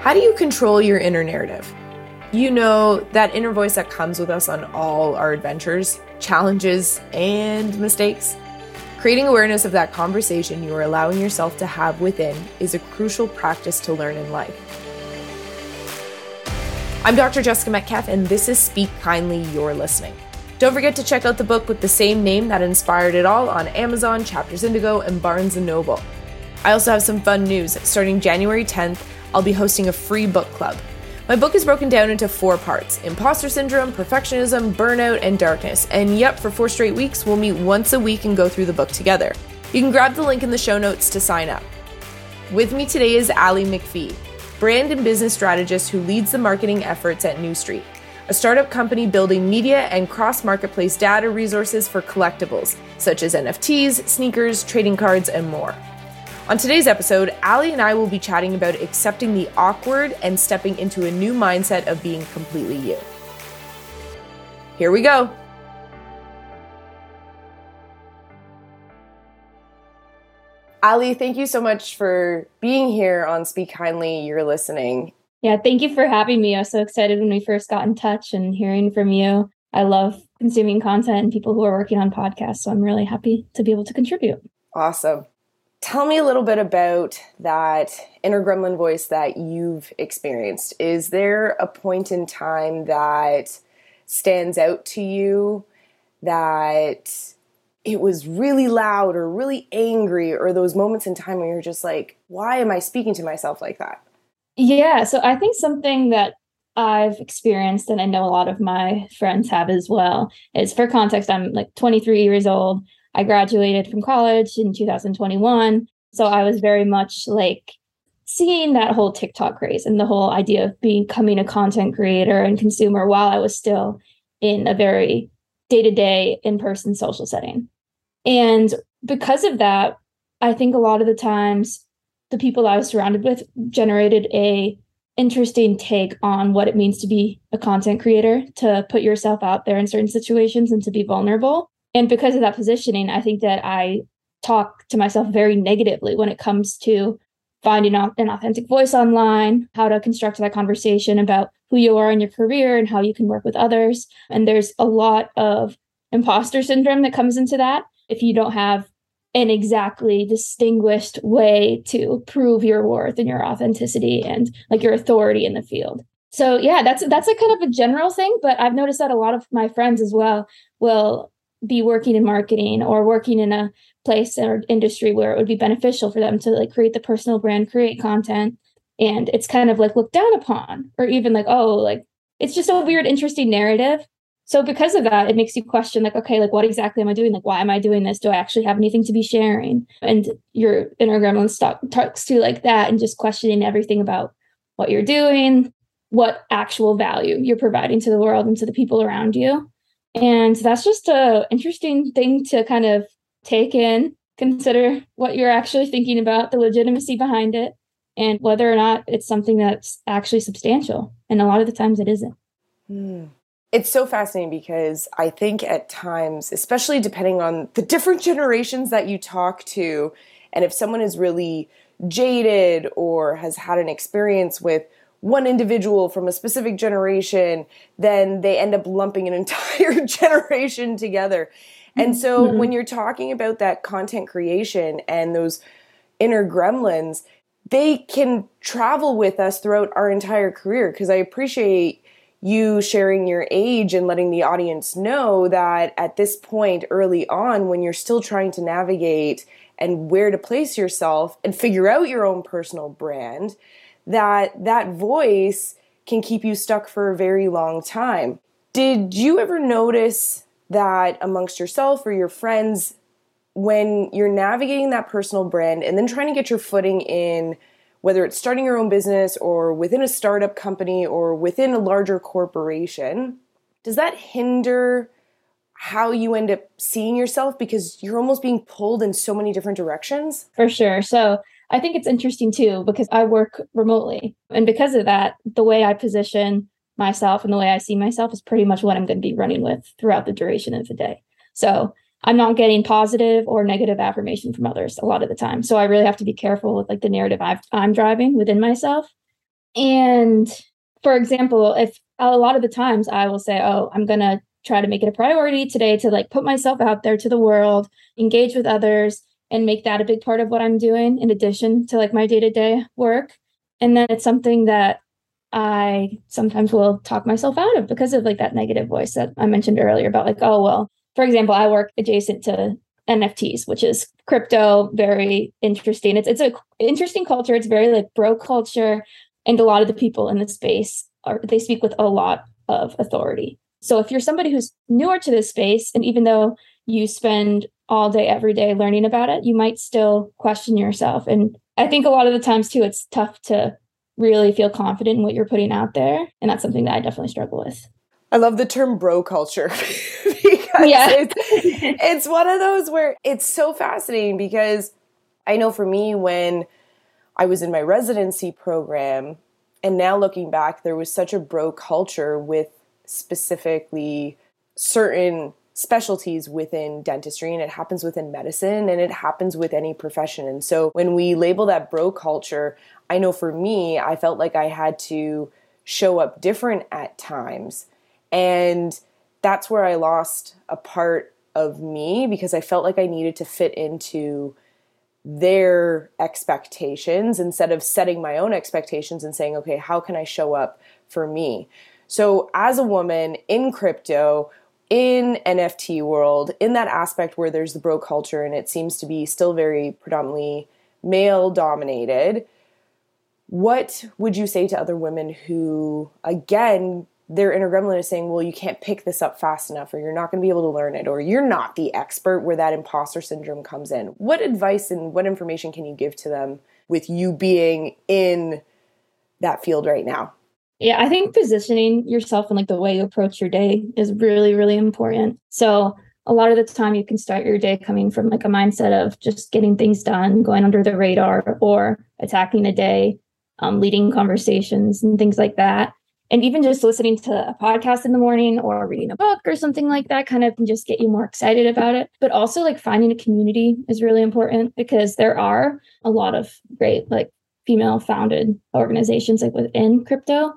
How do you control your inner narrative? You know, that inner voice that comes with us on all our adventures, challenges, and mistakes. Creating awareness of that conversation you are allowing yourself to have within is a crucial practice to learn in life. I'm Dr. Jessica Metcalfe, and this is Speak Kindly, You're Listening. Don't forget to check out the book with the same name that inspired it all on Amazon, Chapters Indigo, and Barnes & Noble. I also have some fun news. Starting January 10th, I'll be hosting a free book club. My book is broken down into four parts imposter syndrome, perfectionism, burnout, and darkness. And yep, for four straight weeks, we'll meet once a week and go through the book together. You can grab the link in the show notes to sign up. With me today is Allie MacPhee, brand and business strategist who leads the marketing efforts at New Street, a startup company building media and cross marketplace data resources for collectibles, such as NFTs, sneakers, trading cards, and more. On today's episode, Allie and I will be chatting about accepting the awkward and stepping into a new mindset of being completely you. Here we go. Allie, thank you so much for being here on Speak Kindly. You're listening. Yeah, thank you for having me. I was so excited when we first got in touch and hearing from you. I love consuming content and people who are working on podcasts. So I'm really happy to be able to contribute. Awesome. Tell me a little bit about that inner gremlin voice that you've experienced. Is there a point in time that stands out to you that it was really loud or really angry, or those moments in time where you're just like, why am I speaking to myself like that? Yeah, so I think something that I've experienced, and I know a lot of my friends have as well, is for context, I'm like 23 years old. I graduated from college in 2021. So I was very much like seeing that whole TikTok craze and the whole idea of becoming a content creator and consumer while I was still in a very day to day in person social setting. And because of that, I think a lot of the times the people I was surrounded with generated a interesting take on what it means to be a content creator, to put yourself out there in certain situations and to be vulnerable. And because of that positioning, I think that I talk to myself very negatively when it comes to finding an authentic voice online, how to construct that conversation about who you are in your career and how you can work with others. And there's a lot of imposter syndrome that comes into that if you don't have an exactly distinguished way to prove your worth and your authenticity and like your authority in the field. So yeah, that's that's a kind of a general thing, but I've noticed that a lot of my friends as well will be working in marketing or working in a place or industry where it would be beneficial for them to like create the personal brand, create content. And it's kind of like looked down upon, or even like, oh, like it's just a weird, interesting narrative. So because of that, it makes you question, like, okay, like what exactly am I doing? Like, why am I doing this? Do I actually have anything to be sharing? And your inner gremlin talks to like that and just questioning everything about what you're doing, what actual value you're providing to the world and to the people around you. And that's just a interesting thing to kind of take in, consider what you're actually thinking about, the legitimacy behind it, and whether or not it's something that's actually substantial. And a lot of the times it isn't. Mm. It's so fascinating because I think at times, especially depending on the different generations that you talk to, and if someone is really jaded or has had an experience with one individual from a specific generation, then they end up lumping an entire generation together. And so mm-hmm. when you're talking about that content creation and those inner gremlins, they can travel with us throughout our entire career because I appreciate you sharing your age and letting the audience know that at this point early on when you're still trying to navigate and where to place yourself and figure out your own personal brand that that voice can keep you stuck for a very long time. Did you ever notice that amongst yourself or your friends when you're navigating that personal brand and then trying to get your footing in whether it's starting your own business or within a startup company or within a larger corporation, does that hinder how you end up seeing yourself because you're almost being pulled in so many different directions? For sure. So I think it's interesting too because I work remotely. And because of that, the way I position myself and the way I see myself is pretty much what I'm going to be running with throughout the duration of the day. So I'm not getting positive or negative affirmation from others a lot of the time. So I really have to be careful with like the narrative i am driving within myself. And for example, if a lot of the times I will say, oh, I'm going to try to make it a priority today to like put myself out there to the world, engage with others, and make that a big part of what I'm doing in addition to like my day to day work. And then it's something that I sometimes will talk myself out of because of like that negative voice that I mentioned earlier about like, oh, well, for example, I work adjacent to NFTs, which is crypto, very interesting. It's it's a interesting culture. It's very like bro culture, and a lot of the people in the space are they speak with a lot of authority. So if you're somebody who's newer to this space, and even though you spend all day every day learning about it, you might still question yourself. And I think a lot of the times too, it's tough to really feel confident in what you're putting out there, and that's something that I definitely struggle with. I love the term bro culture because yeah. it's, it's one of those where it's so fascinating because I know for me when I was in my residency program and now looking back there was such a bro culture with specifically certain specialties within dentistry and it happens within medicine and it happens with any profession. And so when we label that bro culture, I know for me, I felt like I had to show up different at times and that's where I lost a part of me because I felt like I needed to fit into their expectations instead of setting my own expectations and saying, okay, how can I show up for me? So, as a woman in crypto, in NFT world, in that aspect where there's the bro culture and it seems to be still very predominantly male dominated, what would you say to other women who, again, their inner gremlin is saying, well, you can't pick this up fast enough, or you're not going to be able to learn it, or you're not the expert where that imposter syndrome comes in. What advice and what information can you give to them with you being in that field right now? Yeah, I think positioning yourself and like the way you approach your day is really, really important. So, a lot of the time you can start your day coming from like a mindset of just getting things done, going under the radar, or attacking the day, um, leading conversations and things like that and even just listening to a podcast in the morning or reading a book or something like that kind of can just get you more excited about it but also like finding a community is really important because there are a lot of great like female founded organizations like within crypto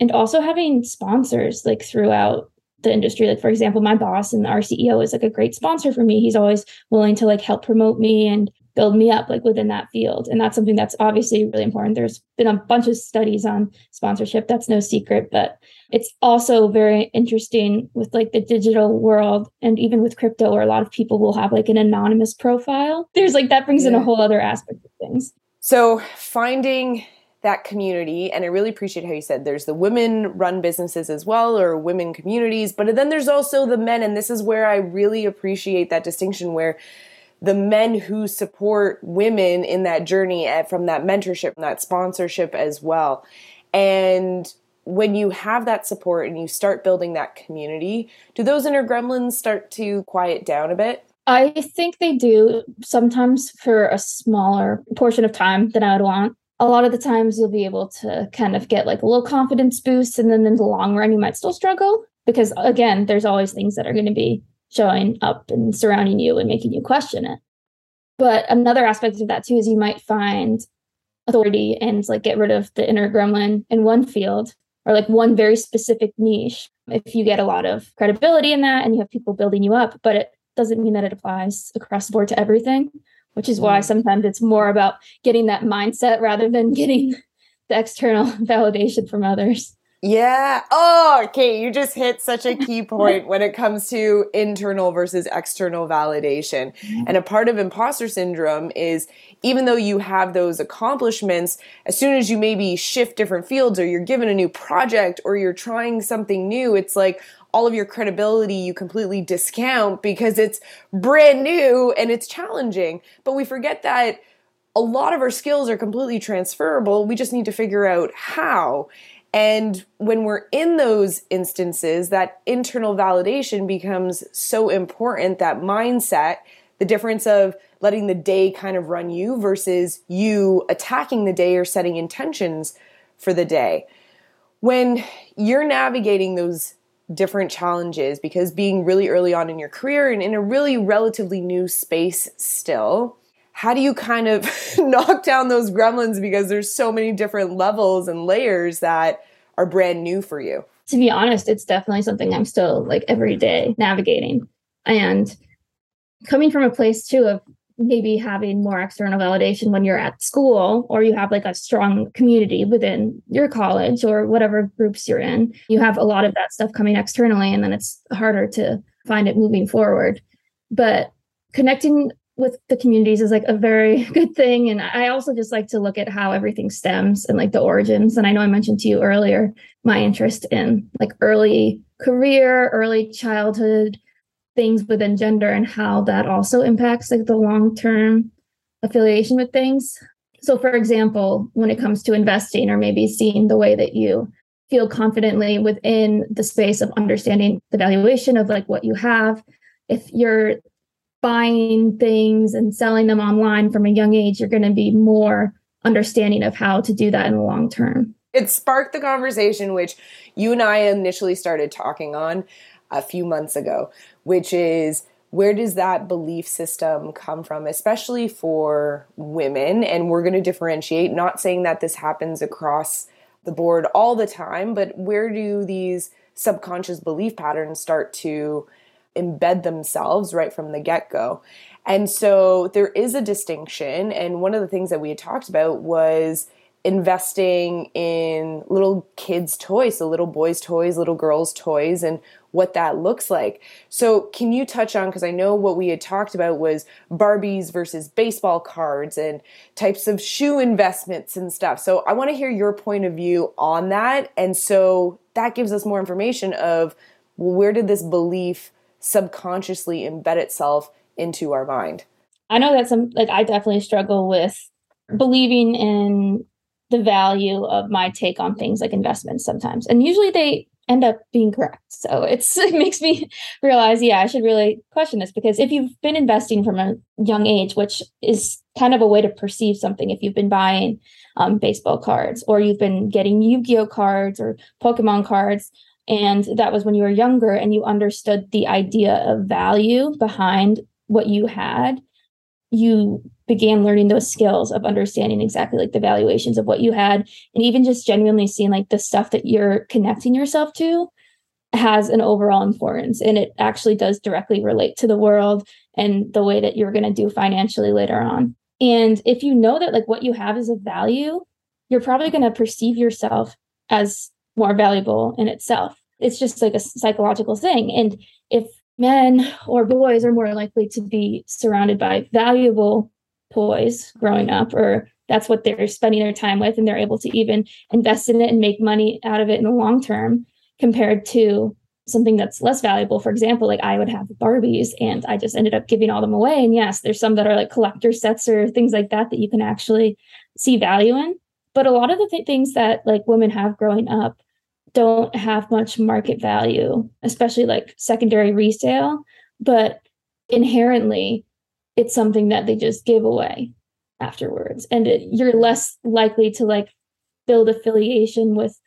and also having sponsors like throughout the industry. Like for example my boss and our ceo is like a great sponsor for me. He's always willing to like help promote me and build me up like within that field. And that's something that's obviously really important. There's been a bunch of studies on sponsorship. That's no secret but it's also very interesting with like the digital world and even with crypto where a lot of people will have like an anonymous profile. There's like that brings yeah. in a whole other aspect of things so finding that community and i really appreciate how you said there's the women run businesses as well or women communities but then there's also the men and this is where i really appreciate that distinction where the men who support women in that journey eh, from that mentorship that sponsorship as well. And when you have that support and you start building that community, do those inner gremlins start to quiet down a bit? I think they do sometimes for a smaller portion of time than I would want. A lot of the times you'll be able to kind of get like a little confidence boost, and then in the long run, you might still struggle because, again, there's always things that are going to be showing up and surrounding you and making you question it. But another aspect of that too is you might find authority and like get rid of the inner gremlin in one field or like one very specific niche. If you get a lot of credibility in that and you have people building you up, but it doesn't mean that it applies across the board to everything, which is why mm. sometimes it's more about getting that mindset rather than getting the external validation from others. Yeah. Oh, okay. You just hit such a key point when it comes to internal versus external validation. Mm-hmm. And a part of imposter syndrome is even though you have those accomplishments, as soon as you maybe shift different fields or you're given a new project or you're trying something new, it's like all of your credibility you completely discount because it's brand new and it's challenging. But we forget that a lot of our skills are completely transferable. We just need to figure out how. And when we're in those instances, that internal validation becomes so important, that mindset, the difference of letting the day kind of run you versus you attacking the day or setting intentions for the day. When you're navigating those different challenges, because being really early on in your career and in a really relatively new space still, how do you kind of knock down those gremlins because there's so many different levels and layers that are brand new for you? To be honest, it's definitely something I'm still like every day navigating. And coming from a place too of maybe having more external validation when you're at school or you have like a strong community within your college or whatever groups you're in you have a lot of that stuff coming externally and then it's harder to find it moving forward. But connecting with the communities is like a very good thing and i also just like to look at how everything stems and like the origins. And i know i mentioned to you earlier my interest in like early career early childhood things within gender and how that also impacts like the long-term affiliation with things so for example when it comes to investing or maybe seeing the way that you feel confidently within the space of understanding the valuation of like what you have if you're buying things and selling them online from a young age, you're going to be more understanding of how to do that in the long term. It sparked the conversation, which you and I initially started talking on a few months ago, which is where does that belief system come from, especially for women? And we're going to differentiate, not saying that this happens across the board all the time, but where do these subconscious belief patterns start to embed themselves right from the get go. And so there is a distinction. And one of the things that we had talked about was investing in little kids' toys, so little boys' toys, little girls' toys, and what that looks like. So, can you touch on? Because I know what we had talked about was Barbies versus baseball cards and types of shoe investments and stuff. So, I want to hear your point of view on that. And so that gives us more information of well, where did this belief subconsciously embed itself into our mind. I know that some like I definitely struggle with believing in the value of my take on things like investments sometimes. And usually they end up being correct. So it's it makes me realize, yeah, I should really question this because if you've been investing from a young age, which is kind of a way to perceive something, if you've been buying um, baseball cards or you've been getting Yu-Gi-Oh cards or Pokemon cards, and that was when you were younger and you understood the idea of value behind what you had. You began learning those skills of understanding exactly like the valuations of what you had and even just genuinely seeing like the stuff that you're connecting yourself to has an overall importance and it actually does directly relate to the world and the way that you're going to do financially later on. And if you know that like what you have is of value, you're probably going to perceive yourself as more valuable in itself. It's just like a psychological thing. And if men or boys are more likely to be surrounded by valuable toys growing up, or that's what they're spending their time with, and they're able to even invest in it and make money out of it in the long term compared to something that's less valuable. For example, like I would have Barbies and I just ended up giving all them away. And yes, there's some that are like collector sets or things like that that you can actually see value in. But a lot of the th- things that like women have growing up don't have much market value, especially like secondary resale, but inherently it's something that they just give away afterwards. And it, you're less likely to like build affiliation with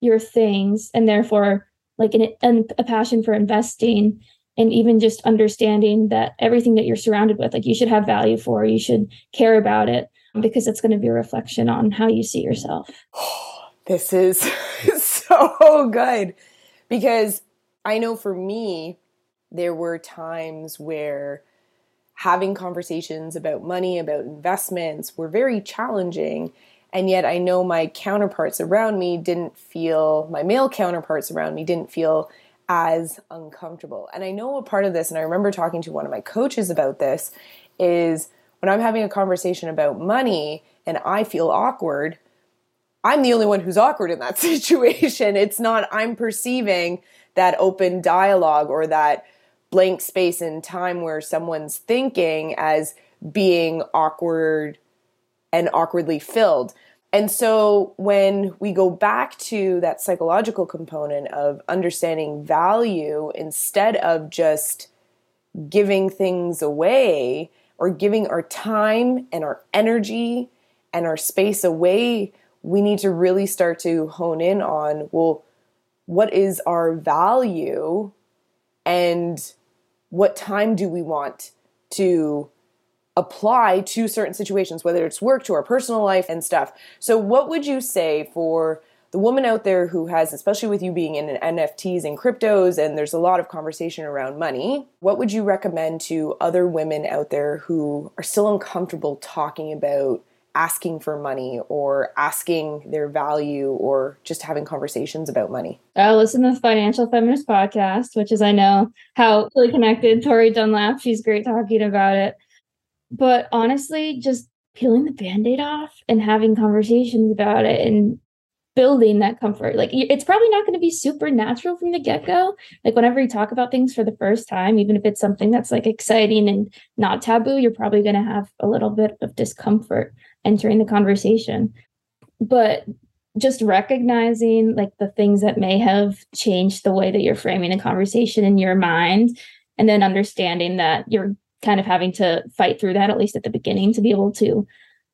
your things and therefore like an, an, a passion for investing and even just understanding that everything that you're surrounded with like you should have value for you should care about it because it's going to be a reflection on how you see yourself this is so good because I know for me, there were times where having conversations about money, about investments were very challenging. And yet I know my counterparts around me didn't feel, my male counterparts around me didn't feel as uncomfortable. And I know a part of this, and I remember talking to one of my coaches about this, is when I'm having a conversation about money and I feel awkward, I'm the only one who's awkward in that situation. It's not I'm perceiving that open dialogue or that blank space in time where someone's thinking as being awkward and awkwardly filled. And so when we go back to that psychological component of understanding value instead of just giving things away or giving our time and our energy and our space away we need to really start to hone in on well, what is our value and what time do we want to apply to certain situations, whether it's work to our personal life and stuff. So, what would you say for the woman out there who has, especially with you being in NFTs and cryptos, and there's a lot of conversation around money, what would you recommend to other women out there who are still uncomfortable talking about asking for money or asking their value or just having conversations about money? I listen to the Financial Feminist podcast, which is I know how really connected. Tori Dunlap, she's great talking about it. But honestly, just peeling the band-aid off and having conversations about it and building that comfort. Like it's probably not going to be super natural from the get-go. Like whenever you talk about things for the first time, even if it's something that's like exciting and not taboo, you're probably going to have a little bit of discomfort entering the conversation. But just recognizing like the things that may have changed the way that you're framing a conversation in your mind and then understanding that you're kind of having to fight through that at least at the beginning to be able to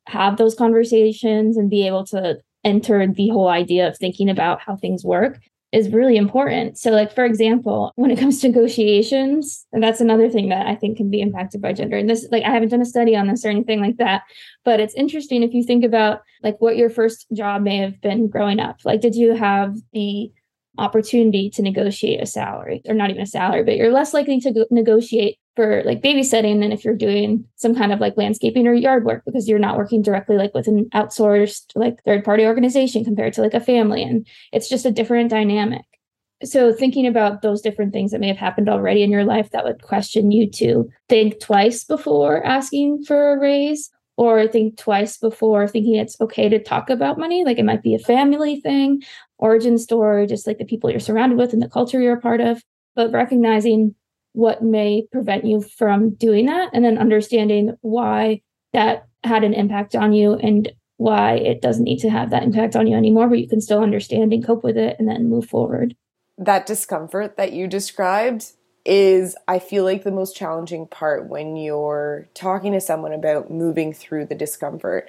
have those conversations and be able to enter the whole idea of thinking about how things work is really important. So, like for example, when it comes to negotiations, and that's another thing that I think can be impacted by gender. And this, like, I haven't done a study on this or anything like that, but it's interesting if you think about like what your first job may have been growing up. Like, did you have the opportunity to negotiate a salary, or not even a salary, but you're less likely to go- negotiate for like babysitting and if you're doing some kind of like landscaping or yard work because you're not working directly like with an outsourced like third party organization compared to like a family and it's just a different dynamic. So thinking about those different things that may have happened already in your life that would question you to think twice before asking for a raise or think twice before thinking it's okay to talk about money like it might be a family thing origin story just like the people you're surrounded with and the culture you're a part of but recognizing what may prevent you from doing that and then understanding why that had an impact on you and why it doesn't need to have that impact on you anymore but you can still understand and cope with it and then move forward. That discomfort that you described is i feel like the most challenging part when you're talking to someone about moving through the discomfort.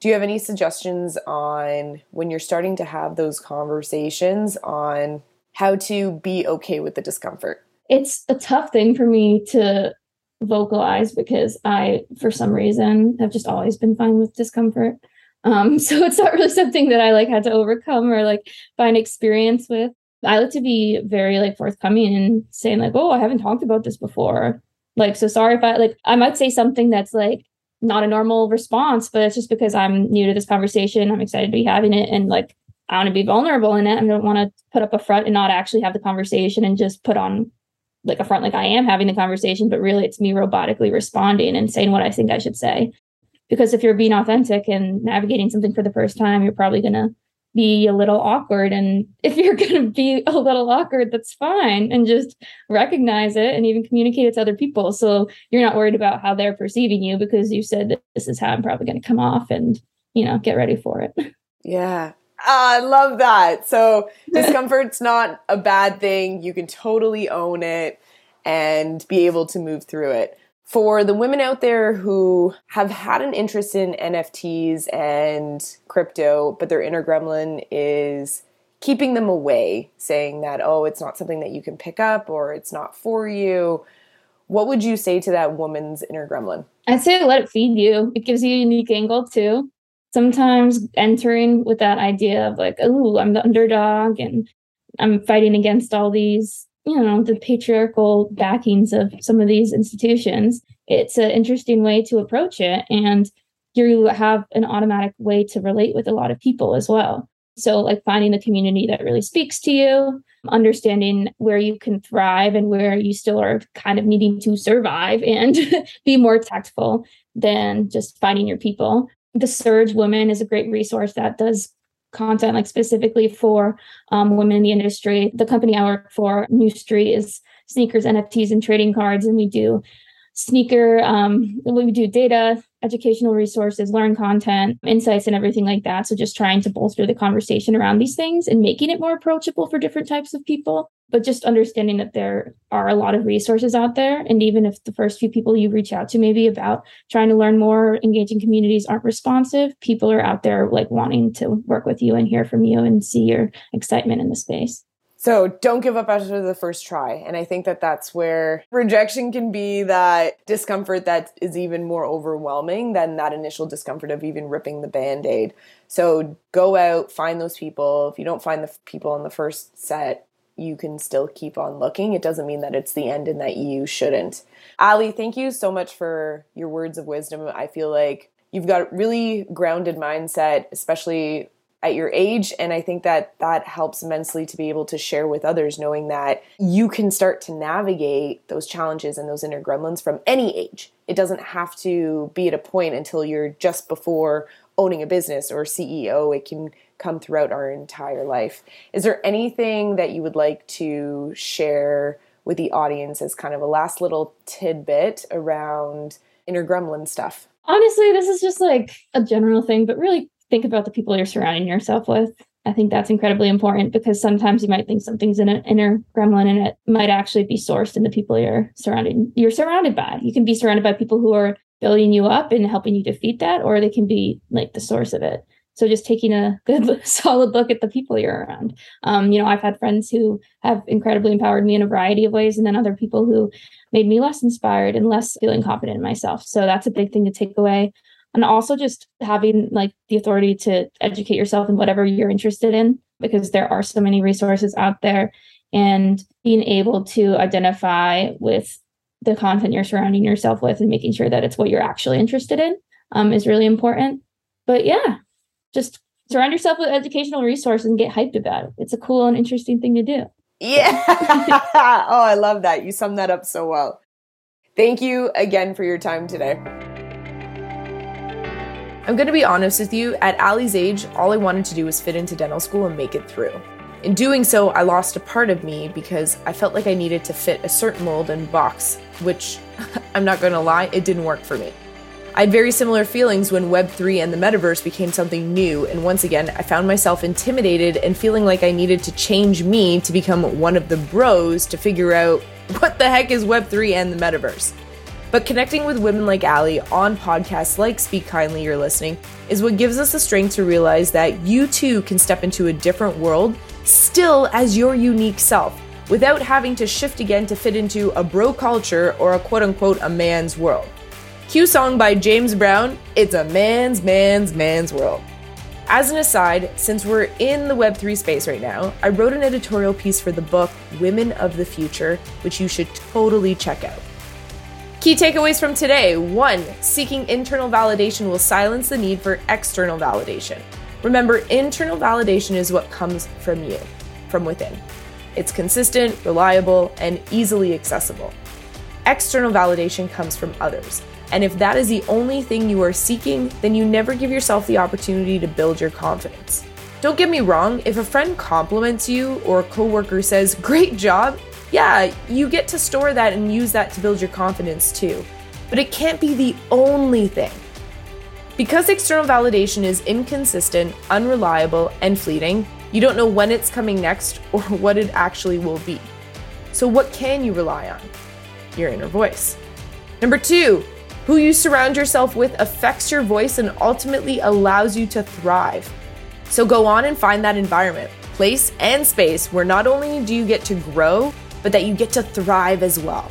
Do you have any suggestions on when you're starting to have those conversations on how to be okay with the discomfort it's a tough thing for me to vocalize because I, for some reason, have just always been fine with discomfort. Um, so it's not really something that I like had to overcome or like find experience with. I like to be very like forthcoming and saying like, "Oh, I haven't talked about this before." Like, so sorry if I like I might say something that's like not a normal response, but it's just because I'm new to this conversation. I'm excited to be having it, and like I want to be vulnerable in it. I don't want to put up a front and not actually have the conversation and just put on like a front like I am having the conversation, but really it's me robotically responding and saying what I think I should say. Because if you're being authentic and navigating something for the first time, you're probably going to be a little awkward. And if you're going to be a little awkward, that's fine. And just recognize it and even communicate it to other people. So you're not worried about how they're perceiving you because you said this is how I'm probably going to come off and, you know, get ready for it. Yeah. Ah, I love that. So discomfort's not a bad thing. You can totally own it and be able to move through it. For the women out there who have had an interest in NFTs and crypto, but their inner gremlin is keeping them away, saying that, oh, it's not something that you can pick up or it's not for you. What would you say to that woman's inner gremlin? I'd say let it feed you. It gives you a unique angle too sometimes entering with that idea of like, oh, I'm the underdog and I'm fighting against all these, you know, the patriarchal backings of some of these institutions. It's an interesting way to approach it. And you have an automatic way to relate with a lot of people as well. So, like finding the community that really speaks to you, understanding where you can thrive and where you still are kind of needing to survive and be more tactful than just finding your people the Surge Woman is a great resource that does content like specifically for um, women in the industry. The company I work for, New Street, is sneakers, NFTs, and trading cards, and we do sneaker. Um, we do data, educational resources, learn content, insights, and everything like that. So just trying to bolster the conversation around these things and making it more approachable for different types of people but just understanding that there are a lot of resources out there and even if the first few people you reach out to maybe about trying to learn more engaging communities aren't responsive people are out there like wanting to work with you and hear from you and see your excitement in the space So don't give up after the first try. And I think that that's where rejection can be that discomfort that is even more overwhelming than that initial discomfort of even ripping the band aid. So go out, find those people. If you don't find the people on the first set, you can still keep on looking. It doesn't mean that it's the end and that you shouldn't. Allie, thank you so much for your words of wisdom. I feel like you've got a really grounded mindset, especially at your age and i think that that helps immensely to be able to share with others knowing that you can start to navigate those challenges and those inner gremlins from any age. It doesn't have to be at a point until you're just before owning a business or ceo it can come throughout our entire life. Is there anything that you would like to share with the audience as kind of a last little tidbit around inner gremlin stuff? Honestly this is just like a general thing but really think about the people you're surrounding yourself with. I think that's incredibly important because sometimes you might think something's in an inner gremlin and it might actually be sourced in the people you're surrounding you're surrounded by. You can be surrounded by people who are building you up and helping you defeat that, or they can be like the source of it. So just taking a good solid look at the people you're around. Um, you know, I've had friends who have incredibly empowered me in a variety of ways, and then other people who made me less inspired and less feeling confident in myself. So that's a big thing to take away and also just having like the authority to educate yourself in whatever you're interested in because there are so many resources out there and being able to identify with the content you're surrounding yourself with and making sure that it's what you're actually interested in um, is really important. But yeah just surround yourself with educational resources and get hyped about it. It's a cool and interesting thing to do. Yeah. Oh i love that. You summed that up so well. Thank you again for your time today I'm going to be honest with you, at Allie's age, all I wanted to do was fit into dental school and make it through. In doing so, I lost a part of me because I felt like I needed to fit a certain mold and box, which, I'm not going to lie, it didn't work for me. I had very similar feelings when Web3 and the metaverse became something new, and once again, I found myself intimidated and feeling like I needed to change me to become one of the bros to figure out what the heck is Web3 and the metaverse. But connecting with women like Allie on podcasts like Speak Kindly You're Listening is what gives us the strength to realize that you too can step into a different world still as your unique self without having to shift again to fit into a bro culture or a quote unquote a man's world. Cue song by James Brown, It's a Man's Man's Man's World. As an aside, since we're in the Web3 space right now, I wrote an editorial piece for the book Women of the Future, which you should totally check out. Key takeaways from today one, seeking internal validation will silence the need for external validation. Remember, internal validation is what comes from you, from within. It's consistent, reliable, and easily accessible. External validation comes from others. And if that is the only thing you are seeking, then you never give yourself the opportunity to build your confidence. Don't get me wrong, if a friend compliments you or a coworker says, Great job, yeah, you get to store that and use that to build your confidence too. But it can't be the only thing. Because external validation is inconsistent, unreliable, and fleeting, you don't know when it's coming next or what it actually will be. So, what can you rely on? Your inner voice. Number two, who you surround yourself with affects your voice and ultimately allows you to thrive. So, go on and find that environment, place, and space where not only do you get to grow, but that you get to thrive as well.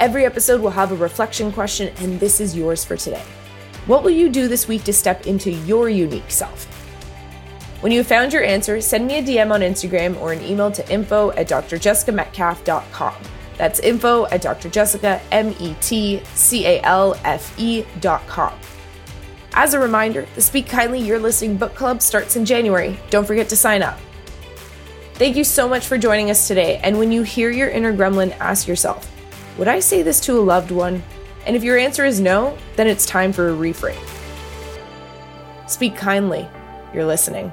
Every episode will have a reflection question, and this is yours for today. What will you do this week to step into your unique self? When you have found your answer, send me a DM on Instagram or an email to info at drjessicametcalfe.com. That's info at drjessica.metcalfe.com. As a reminder, the Speak Kindly You're Listening book club starts in January. Don't forget to sign up. Thank you so much for joining us today. And when you hear your inner gremlin, ask yourself, would I say this to a loved one? And if your answer is no, then it's time for a reframe. Speak kindly. You're listening.